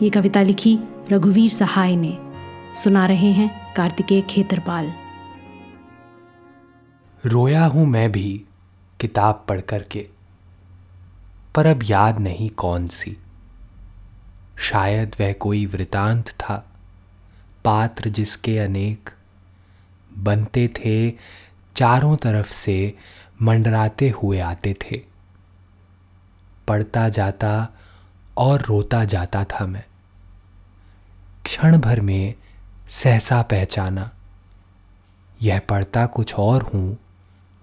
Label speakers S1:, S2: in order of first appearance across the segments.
S1: ये कविता लिखी रघुवीर सहाय ने। सुना रहे हैं कार्तिकेय खेतरपाल।
S2: रोया हूँ मैं भी किताब पढ़ कर के, पर अब याद नहीं कौन सी। शायद वह कोई वृतांत था, पात्र जिसके अनेक बनते थे, चारों तरफ़ से मंडराते हुए आते थे। पढ़ता जाता और रोता जाता था मैं। क्षण भर में सहसा पहचाना, यह पढ़ता कुछ और हूँ,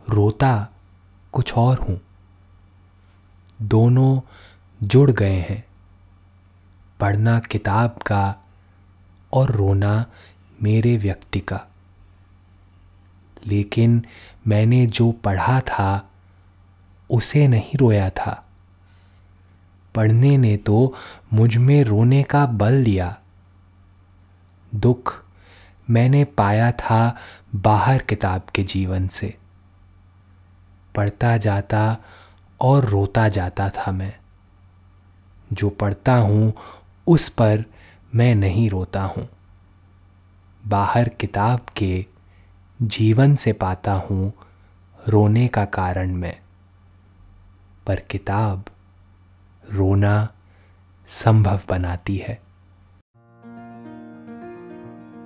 S2: रोता कुछ और हूँ। दोनों जुड़ गए हैं, पढ़ना किताब का और रोना मेरे व्यक्ति का। लेकिन मैंने जो पढ़ा था, उसे नहीं रोया था। पढ़ने ने तो मुझमें रोने का बल दिया। दुख मैंने पाया था बाहर किताब के जीवन से। पढ़ता जाता और रोता जाता था मैं। जो पढ़ता हूँ, उस पर मैं नहीं रोता हूँ। बाहर किताब के जीवन से पाता हूँ रोने का कारण मैं। पर किताब रोना संभव बनाती है।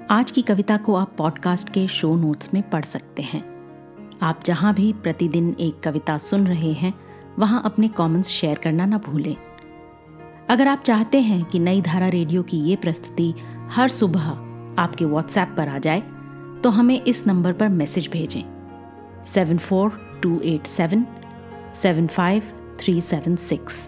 S1: आज की कविता को आप पॉडकास्ट के शो नोट्स में पढ़ सकते हैं। आप जहाँ भी प्रतिदिन एक कविता सुन रहे हैं, वहाँ अपने कमेंट्स शेयर करना ना भूलें। अगर आप चाहते हैं कि नई धारा रेडियो की ये प्रस्तुति हर सुबह आपके व्हाट्सएप पर आ जाए तो हमें इस नंबर पर मैसेज भेजें। Seven four two eight seven seven five three seven six